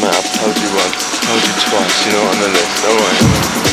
map. I told you once, told you twice, You know on the list, alright?